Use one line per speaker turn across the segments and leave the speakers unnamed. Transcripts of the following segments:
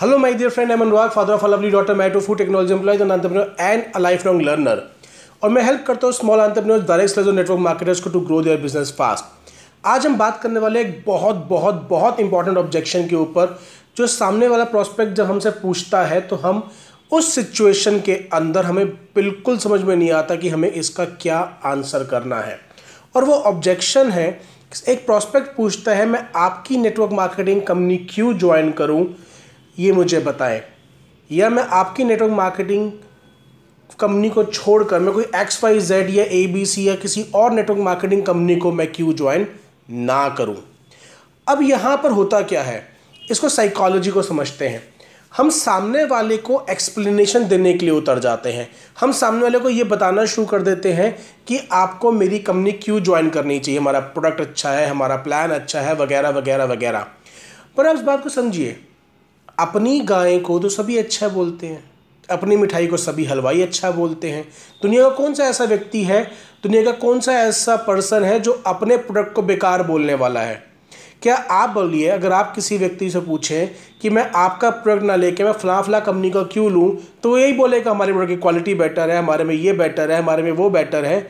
Hello, my dear friend. I'm Anurag, father of a lovely daughter, married to food technology employees, an entrepreneur, and a lifelong learner. और मैं help करता हूँ small entrepreneurs direct sellers और network marketers को to grow their business fast आज हम बात करने वाले एक बहुत बहुत बहुत इंपॉर्टेंट ऑब्जेक्शन के ऊपर जो सामने वाला प्रोस्पेक्ट जब हमसे पूछता है तो हम उस सिचुएशन के अंदर हमें बिल्कुल समझ में नहीं आता कि हमें इसका क्या आंसर करना है और वो ऑब्जेक्शन है एक प्रोस्पेक्ट पूछता है मैं आपकी नेटवर्क मार्केटिंग कंपनी क्यों ज्वाइन करूँ ये मुझे बताएँ। या मैं आपकी नेटवर्क मार्केटिंग कंपनी को छोड़कर, मैं कोई एक्स वाई जेड या ए बी सी या किसी और नेटवर्क मार्केटिंग कंपनी को मैं क्यों ज्वाइन ना करूँ? अब यहाँ पर होता क्या है? इसको साइकोलॉजी को समझते हैं। हम सामने वाले को एक्सप्लेनेशन देने के लिए उतर जाते हैं। हम सामने वाले को ये बताना शुरू कर देते हैं कि आपको मेरी कंपनी क्यों ज्वाइन करनी चाहिए? हमारा प्रोडक्ट अच्छा है, हमारा प्लान अच्छा है, वगैरह वगैरह वगैरह। पर आप इस बात को समझिए अपनी गाय को तो सभी अच्छा बोलते हैं। अपनी मिठाई को सभी हलवाई अच्छा बोलते हैं। दुनिया का कौन सा ऐसा व्यक्ति है, दुनिया का कौन सा ऐसा पर्सन है जो अपने प्रोडक्ट को बेकार बोलने वाला है? क्या आप बोलिए, अगर आप किसी व्यक्ति से पूछें कि मैं आपका प्रोडक्ट ना लेके मैं फला फला कंपनी का क्यों लूँ तो यही बोलेगा, हमारे प्रोडक्ट की क्वालिटी बेटर है, हमारे में ये बेटर है, हमारे में वो बेटर है।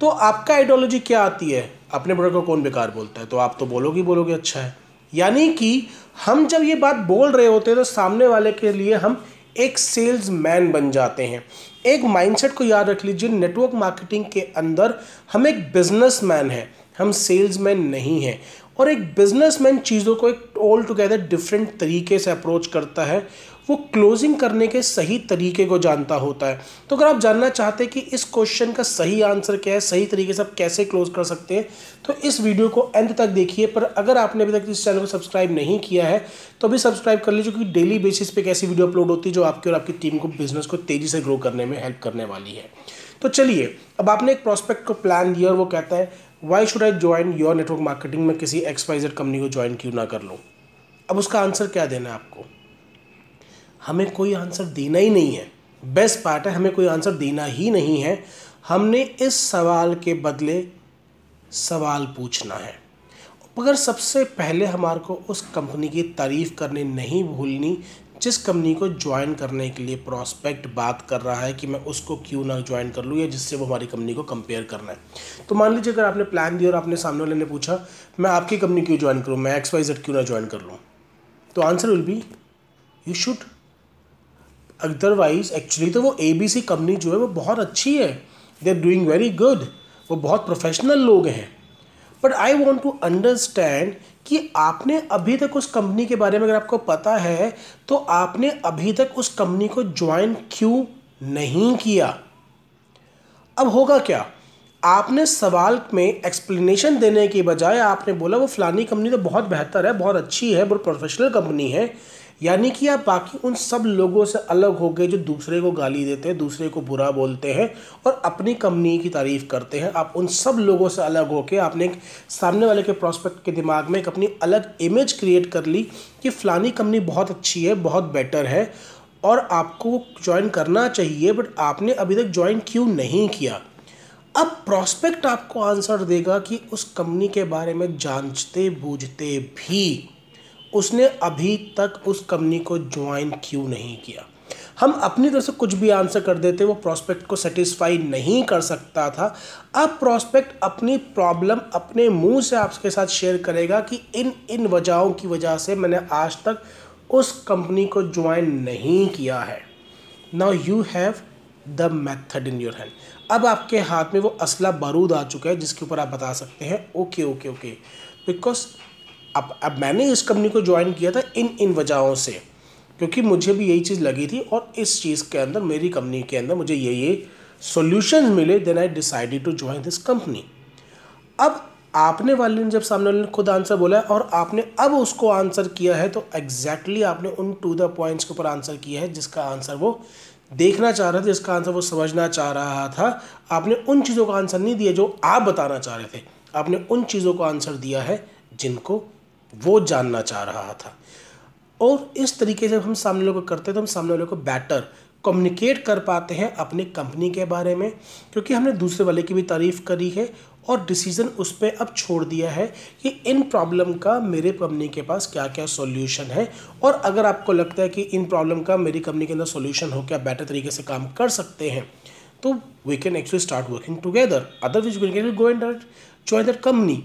तो आपका आइडियोलॉजी क्या आती है? अपने प्रोडक्ट को कौन बेकार बोलता है? तो आप तो बोलोगे बोलोगे अच्छा है। यानी कि हम जब ये बात बोल रहे होते हैं तो सामने वाले के लिए हम एक सेल्स मैन बन जाते हैं। एक माइंडसेट को याद रख लीजिए नेटवर्क मार्केटिंग के अंदर हम एक बिज़नेस मैन हैं। हम सेल्स मैन नहीं हैं। और एक बिज़नेस मैन चीज़ों को एक ऑल टुगेदर डिफरेंट तरीके से अप्रोच करता है। वो क्लोजिंग करने के सही तरीके को जानता होता है। तो अगर आप जानना चाहते हैं कि इस क्वेश्चन का सही आंसर क्या है, सही तरीके से आप कैसे क्लोज कर सकते हैं तो इस वीडियो को एंड तक देखिए। पर अगर आपने अभी तक इस चैनल को सब्सक्राइब नहीं किया है तो अभी सब्सक्राइब कर लीजिए क्योंकि डेली बेसिस पे कैसी वीडियो अपलोड होती है जो आपकी और आपकी टीम को बिज़नेस को तेज़ी से ग्रो करने में हेल्प करने वाली है। तो चलिए, अब आपने एक प्रोस्पेक्ट को प्लान दिया और वो कहता है why should I join your network marketing में किसी एक्स वाई जेड कंपनी को ज्वाइन क्यों ना कर लूँ? अब उसका आंसर क्या देना है आपको? हमें कोई आंसर देना ही नहीं है। बेस्ट पार्ट है, हमें कोई आंसर देना ही नहीं है। हमने इस सवाल के बदले सवाल पूछना है। मगर सबसे पहले हमारे को उस कंपनी की तारीफ़ करनी नहीं भूलनी, जिस कंपनी को ज्वाइन करने के लिए प्रॉस्पेक्ट बात कर रहा है कि मैं उसको क्यों ना ज्वाइन कर लूँ या जिससे वो हमारी कंपनी को कंपेयर करना है। तो मान लीजिए अगर आपने प्लान दिया और आपने सामने वाले ने पूछा, मैं आपकी कंपनी क्यों ज्वाइन करूँ? मैं एक्स वाई जेड क्यों ना ज्वाइन कर लूँ? तो answer will be you should otherwise actually तो वो ए बी सी कंपनी जो है, वो बहुत अच्छी है। They are doing very good वो बहुत प्रोफेशनल लोग हैं। But I want to understand कि आपने अभी तक उस कंपनी के बारे में अगर आपको पता है तो आपने अभी तक उस कंपनी को ज्वाइन क्यों नहीं किया? अब होगा क्या? आपने सवाल में एक्सप्लेनेशन देने के बजाय आपने बोला, वो फलानी कंपनी तो बहुत बेहतर है, बहुत अच्छी है, बहुत प्रोफेशनल कंपनी है। यानी कि आप बाकी उन सब लोगों से अलग हो गए जो दूसरे को गाली देते हैं, दूसरे को बुरा बोलते हैं और अपनी कंपनी की तारीफ़ करते हैं, आप उन सब लोगों से अलग होकर आपने एक सामने वाले के प्रॉस्पेक्ट के दिमाग में एक अपनी अलग इमेज क्रिएट कर ली कि फ़लानी कंपनी बहुत अच्छी है, बहुत बेटर है और आपको ज्वाइन करना चाहिए बट आपने अभी तक ज्वाइन क्यों नहीं किया? अब प्रॉस्पेक्ट आपको आंसर देगा कि उस कंपनी के बारे में जानते, बूझते भी। उसने अभी तक उस कंपनी को ज्वाइन क्यों नहीं किया? हम अपनी तरफ़ से कुछ भी आंसर कर देते, वो प्रॉस्पेक्ट को सेटिस्फाई नहीं कर सकता था। अब प्रॉस्पेक्ट अपनी प्रॉब्लम अपने मुँह से आपके साथ शेयर करेगा कि इन इन वजहों की वजह से मैंने आज तक उस कंपनी को ज्वाइन नहीं किया है। Now you have the method in your hand अब आपके हाथ में वो असला बारूद आ चुका है जिसके ऊपर आप बता सकते हैं। ओके ओके ओके बिकॉज़ अब अब मैंने इस कंपनी को ज्वाइन किया था इन इन वजहों से, क्योंकि मुझे भी यही चीज़ लगी थी और इस चीज़ के अंदर, मेरी कंपनी के अंदर मुझे ये ये सोल्यूशन मिले then I decided to join this company अब आपने वाले ने जब सामने वाले ने खुद आंसर बोला है और आपने अब उसको आंसर किया है तो एग्जैक्टली exactly आपने उन टू द पॉइंट्स के ऊपर आंसर किया है, जिसका आंसर वो देखना चाह रहा था, जिसका आंसर वो समझना चाह रहा था। आपने उन चीज़ों का आंसर नहीं दिया जो आप बताना चाह रहे थे। आपने उन चीज़ों को आंसर दिया है जिनको वो जानना चाह रहा था। और इस तरीके से हम सामने वाले को करते हैं तो हम सामने वाले को बेटर कम्युनिकेट कर पाते हैं अपनी कंपनी के बारे में, क्योंकि हमने दूसरे वाले की भी तारीफ़ करी है और डिसीज़न उस पर अब छोड़ दिया है कि इन प्रॉब्लम का मेरे कंपनी के पास क्या क्या सॉल्यूशन है। और अगर आपको लगता है कि इन प्रॉब्लम का मेरी कंपनी के अंदर सॉल्यूशन हो क्या बेटर तरीके से काम कर सकते हैं तो we can actually start working together otherwise we can go and join that company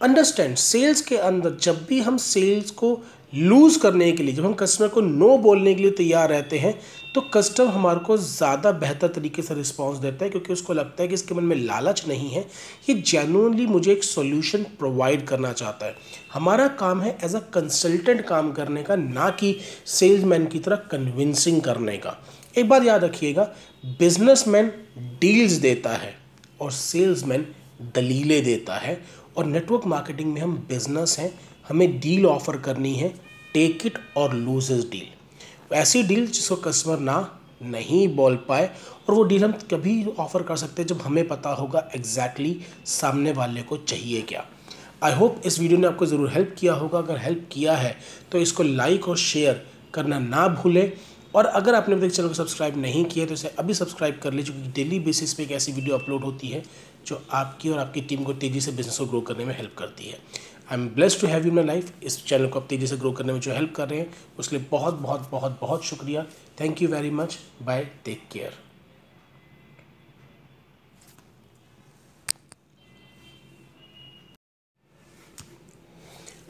understand sales के अंदर जब भी हम सेल्स को लूज़ करने के लिए, जब हम कस्टमर को नो बोलने के लिए तैयार रहते हैं तो कस्टमर हमारे को ज़्यादा बेहतर तरीके से रिस्पॉन्स देता है, क्योंकि उसको लगता है कि इसके मन में लालच नहीं है। ये जेनुअनली मुझे एक सॉल्यूशन प्रोवाइड करना चाहता है। हमारा काम है एज अ कंसल्टेंट काम करने का, ना कि सेल्समैन की तरह कन्विंसिंग करने का। एक बात याद रखिएगा बिजनेसमैन डील्स देता है और सेल्समैन दलीलें देता है। और नेटवर्क मार्केटिंग में हम बिज़नेस हैं, हमें डील ऑफ़र करनी है take it or lose is deal ऐसी डील जिसको कस्टमर ना, नहीं बोल पाए, और वो डील हम कभी ऑफ़र कर सकते हैं जब हमें पता होगा एग्जैक्टली exactly सामने वाले को चाहिए क्या। आई होप इस वीडियो ने आपको ज़रूर हेल्प किया होगा। अगर हेल्प किया है तो इसको लाइक और शेयर करना ना भूलें। और अगर आपने तक चैनल को सब्सक्राइब नहीं किया तो इसे अभी सब्सक्राइब कर लीजिए, क्योंकि डेली बेसिस पे एक ऐसी वीडियो अपलोड होती है जो आपकी और आपकी टीम को तेज़ी से बिज़नेस को ग्रो करने में हेल्प करती है। I am blessed to have you my life इस चैनल को आप तेज़ी से ग्रो करने में जो हेल्प कर रहे हैं, उसके लिए बहुत बहुत बहुत बहुत शुक्रिया। Thank you very much bye take care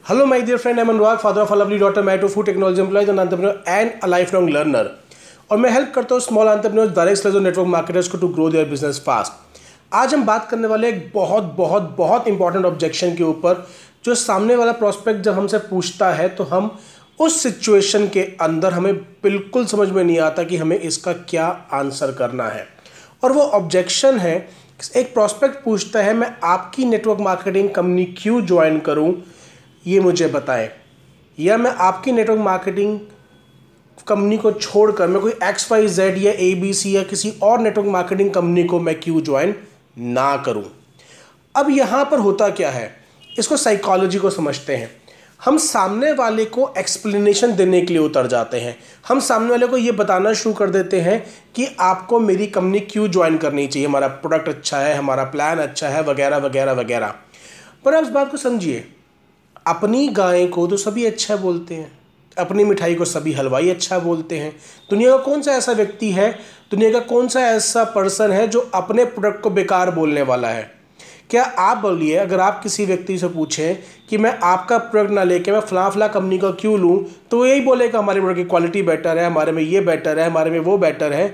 hello my dear friend am Anurag father of lovely daughter मैटो food technology employees and entrepreneur and a life long learner और मैं हेल्प करता हूँ स्मॉल एंटरप्रेन्योर्स डायरेक्ट सेल्स और network marketers को to grow their business fast आज हम बात करने वाले एक बहुत बहुत बहुत इंपॉर्टेंट ऑब्जेक्शन के ऊपर, जो सामने वाला प्रोस्पेक्ट जब हमसे पूछता है तो हम उस सिचुएशन के अंदर हमें बिल्कुल समझ में नहीं आता कि हमें इसका क्या आंसर करना है। और वो ऑब्जेक्शन है, एक प्रोस्पेक्ट पूछता है, मैं आपकी नेटवर्क मार्केटिंग कंपनी क्यों ज्वाइन करूँ? ये मुझे बताएँ। या, मैं आपकी नेटवर्क मार्केटिंग कंपनी को छोड़कर, मैं कोई एक्स वाई जेड या ए बी सी या किसी और नेटवर्क मार्केटिंग कंपनी को मैं क्यों ज्वाइन ना करूँ। अब यहाँ पर होता क्या है? इसको साइकोलॉजी को समझते हैं। हम सामने वाले को एक्सप्लेनेशन देने के लिए उतर जाते हैं। हम सामने वाले को ये बताना शुरू कर देते हैं कि आपको मेरी कंपनी क्यों ज्वाइन करनी चाहिए? हमारा प्रोडक्ट अच्छा है, हमारा प्लान अच्छा है, वगैरह वगैरह वगैरह। पर आप इस बात को समझिए। अपनी गाय को तो सभी अच्छा बोलते हैं। अपनी मिठाई को सभी हलवाई अच्छा बोलते हैं। दुनिया का कौन सा ऐसा व्यक्ति है दुनिया का कौन सा ऐसा पर्सन है जो अपने प्रोडक्ट को बेकार बोलने वाला है? क्या आप बोलिए, अगर आप किसी व्यक्ति से पूछें कि मैं आपका प्रोडक्ट ना लेके मैं फला फला कंपनी का क्यों लूँ तो यही बोलेगा, हमारे प्रोडक्ट की क्वालिटी बेटर है, हमारे में ये बेटर है, हमारे में वो बेटर है।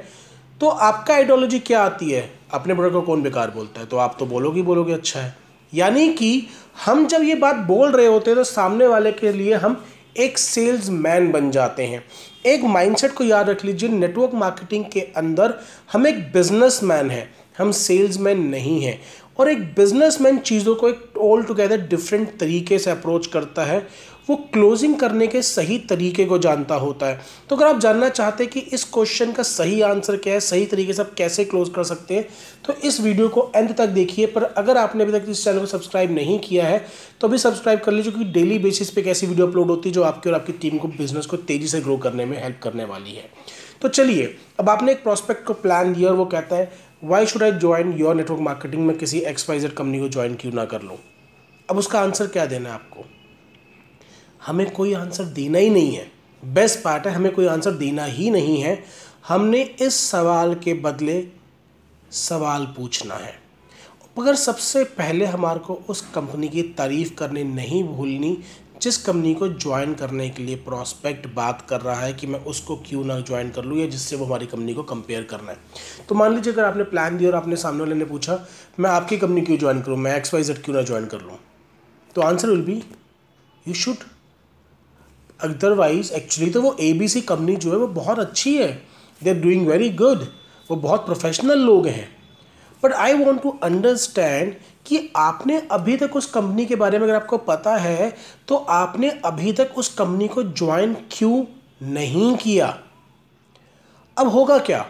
तो आपका आइडियोलॉजी क्या आती है? अपने प्रोडक्ट को कौन बेकार बोलता है? तो आप तो बोलोगे बोलोगे अच्छा है। यानी कि हम जब ये बात बोल रहे होते हैं तो सामने वाले के लिए हम एक सेल्स मैन बन जाते हैं। एक माइंडसेट को याद रख लीजिए नेटवर्क मार्केटिंग के अंदर हम एक बिजनेसमैन हैं, हम सेल्समैन नहीं हैं और एक बिजनेसमैन चीज़ों को एक ऑल टुगेदर डिफरेंट तरीके से अप्रोच करता है वो क्लोजिंग करने के सही तरीके को जानता होता है। तो अगर आप जानना चाहते हैं कि इस क्वेश्चन का सही आंसर क्या है, सही तरीके से आप कैसे क्लोज कर सकते हैं तो इस वीडियो को एंड तक देखिए। पर अगर आपने अभी तक इस चैनल को सब्सक्राइब नहीं किया है तो अभी सब्सक्राइब कर लीजिए, क्योंकि डेली बेसिस पे कैसी वीडियो अपलोड होती है जो आपकी और आपकी टीम को बिज़नेस को तेज़ी से ग्रो करने में हेल्प करने वाली है। तो चलिए, अब आपने एक प्रोस्पेक्ट को प्लान दिया और वो कहता है why should I join your network marketing में किसी एक्स वाई जेड कंपनी को ज्वाइन क्यों ना कर लूँ? अब उसका आंसर क्या देना है आपको? हमें कोई आंसर देना ही नहीं है। बेस्ट पार्ट है, हमें कोई आंसर देना ही नहीं है। हमने इस सवाल के बदले सवाल पूछना है। मगर सबसे पहले हमारे को उस कंपनी की तारीफ़ करनी नहीं भूलनी, जिस कंपनी को ज्वाइन करने के लिए प्रॉस्पेक्ट बात कर रहा है कि मैं उसको क्यों ना ज्वाइन कर लूँ या जिससे वो हमारी कंपनी को कंपेयर करना है। तो मान लीजिए, अगर आपने प्लान दिया और आपने सामने वाले ने पूछा, मैं आपकी कंपनी क्यों ज्वाइन करूँ? मैं एक्स वाई जेड क्यों ना ज्वाइन कर लूँ? तो answer will be you should otherwise actually तो वो ए बी सी कंपनी जो है, वो बहुत अच्छी है। They are doing very good वो बहुत प्रोफेशनल लोग हैं। But I want to understand कि आपने अभी तक उस कंपनी के बारे में अगर आपको पता है तो आपने अभी तक उस कंपनी को ज्वाइन क्यों नहीं किया? अब होगा क्या?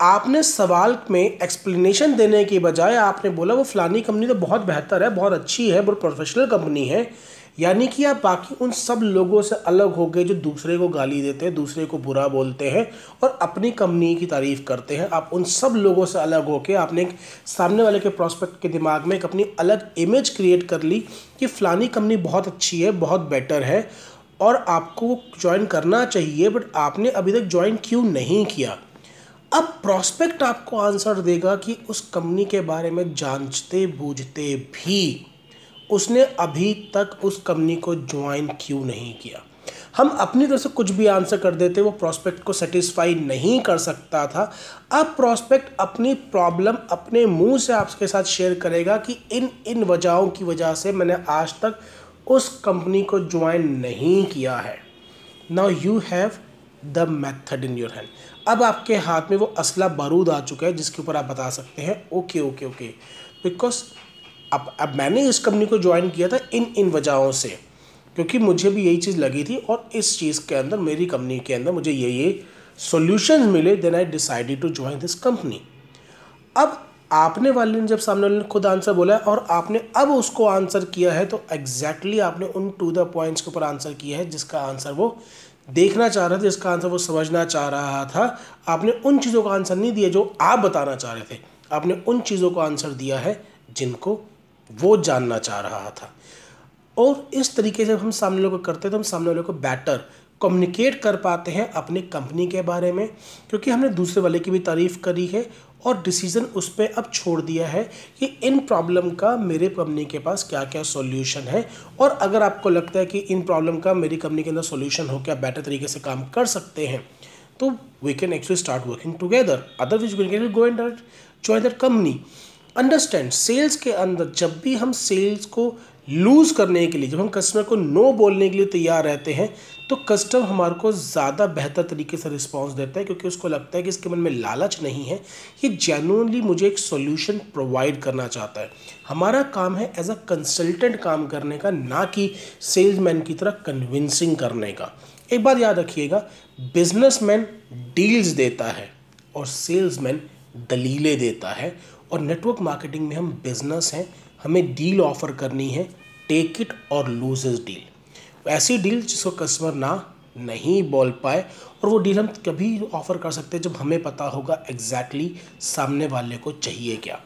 आपने सवाल में एक्सप्लेनेशन देने के बजाय आपने बोला, वो फलानी कंपनी तो बहुत बेहतर है, बहुत अच्छी है, बहुत प्रोफेशनल कंपनी है। यानी कि आप बाकी उन सब लोगों से अलग हो गए जो दूसरे को गाली देते हैं, दूसरे को बुरा बोलते हैं और अपनी कंपनी की तारीफ़ करते हैं, आप उन सब लोगों से अलग होकर आपने एक सामने वाले के प्रॉस्पेक्ट के दिमाग में एक अपनी अलग इमेज क्रिएट कर ली कि फ़लानी कंपनी बहुत अच्छी है, बहुत बेटर है और आपको ज्वाइन करना चाहिए बट आपने अभी तक ज्वाइन क्यों नहीं किया? अब प्रॉस्पेक्ट आपको आंसर देगा कि उस कंपनी के बारे में जानते, बूझते भी। उसने अभी तक उस कंपनी को ज्वाइन क्यों नहीं किया? हम अपनी तरफ़ से कुछ भी आंसर कर देते, वो प्रॉस्पेक्ट को सेटिस्फाई नहीं कर सकता था। अब प्रॉस्पेक्ट अपनी प्रॉब्लम अपने मुँह से आपके साथ शेयर करेगा कि इन इन वजहों की वजह से मैंने आज तक उस कंपनी को ज्वाइन नहीं किया है। Now you have the method in your hand अब आपके हाथ में वो असला बारूद आ चुका है, जिसके ऊपर आप बता सकते हैं। ओके ओके ओके बिकॉज़ अब अब मैंने इस कंपनी को ज्वाइन किया था इन इन वजहों से, क्योंकि मुझे भी यही चीज़ लगी थी और इस चीज़ के अंदर, मेरी कंपनी के अंदर मुझे ये ये सोल्यूशन मिले then I decided to join this company अब आपने वाले ने जब सामने वाले ने खुद आंसर बोला है और आपने अब उसको आंसर किया है तो एग्जैक्टली exactly आपने उन टू द पॉइंट्स के ऊपर आंसर किया है, जिसका आंसर वो देखना चाह रहा था, जिसका आंसर वो समझना चाह रहा था। आपने उन चीज़ों का आंसर नहीं दिया जो आप बताना चाह रहे थे। आपने उन चीज़ों को आंसर दिया है जिनको वो जानना चाह रहा था। और इस तरीके से हम सामने वाले को करते हैं तो हम सामने वाले को बेटर कम्युनिकेट कर पाते हैं अपनी कंपनी के बारे में, क्योंकि हमने दूसरे वाले की भी तारीफ़ करी है और डिसीज़न उस पर अब छोड़ दिया है कि इन प्रॉब्लम का मेरे कंपनी के पास क्या क्या सॉल्यूशन है। और अगर आपको लगता है कि इन प्रॉब्लम का मेरी कंपनी के अंदर सॉल्यूशन हो, क्या बेटर तरीके से काम कर सकते हैं तो we can actually start working together can go and join that company understand sales के अंदर जब भी हम सेल्स को लूज़ करने के लिए, जब हम कस्टमर को नो बोलने के लिए तैयार रहते हैं तो कस्टमर हमारे को ज़्यादा बेहतर तरीके से रिस्पॉन्स देता है, क्योंकि उसको लगता है कि इसके मन में लालच नहीं है। ये जेनुअनली मुझे एक सॉल्यूशन प्रोवाइड करना चाहता है। हमारा काम है एज अ कंसल्टेंट काम करने का, ना कि सेल्समैन की तरह कन्विंसिंग करने का। एक बात याद रखिएगा बिजनेसमैन डील्स देता है और सेल्समैन दलीलें देता है। और नेटवर्क मार्केटिंग में हम बिज़नेस हैं, हमें डील ऑफ़र करनी है टेक इट और लूज इज़ डील ऐसी डील जिसको कस्टमर ना, नहीं बोल पाए, और वो डील हम कभी ऑफ़र कर सकते हैं जब हमें पता होगा एग्जैक्टली exactly सामने वाले को चाहिए क्या।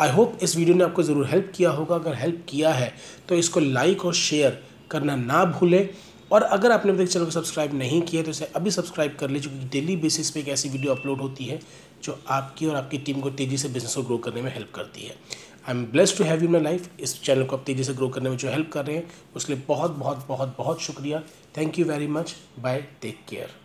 आई होप इस वीडियो ने आपको ज़रूर हेल्प किया होगा। अगर हेल्प किया है तो इसको लाइक और शेयर करना ना भूलें। और अगर आपने तक चैनल को सब्सक्राइब नहीं किया तो इसे अभी सब्सक्राइब कर लीजिए, क्योंकि डेली बेसिस पे एक ऐसी वीडियो अपलोड होती है जो आपकी और आपकी टीम को तेज़ी से बिज़नेस को ग्रो करने में हेल्प करती है। I am blessed to have you my life इस चैनल को आप तेज़ी से ग्रो करने में जो हेल्प कर रहे हैं, उसके लिए बहुत बहुत बहुत बहुत शुक्रिया। Thank you very much bye take care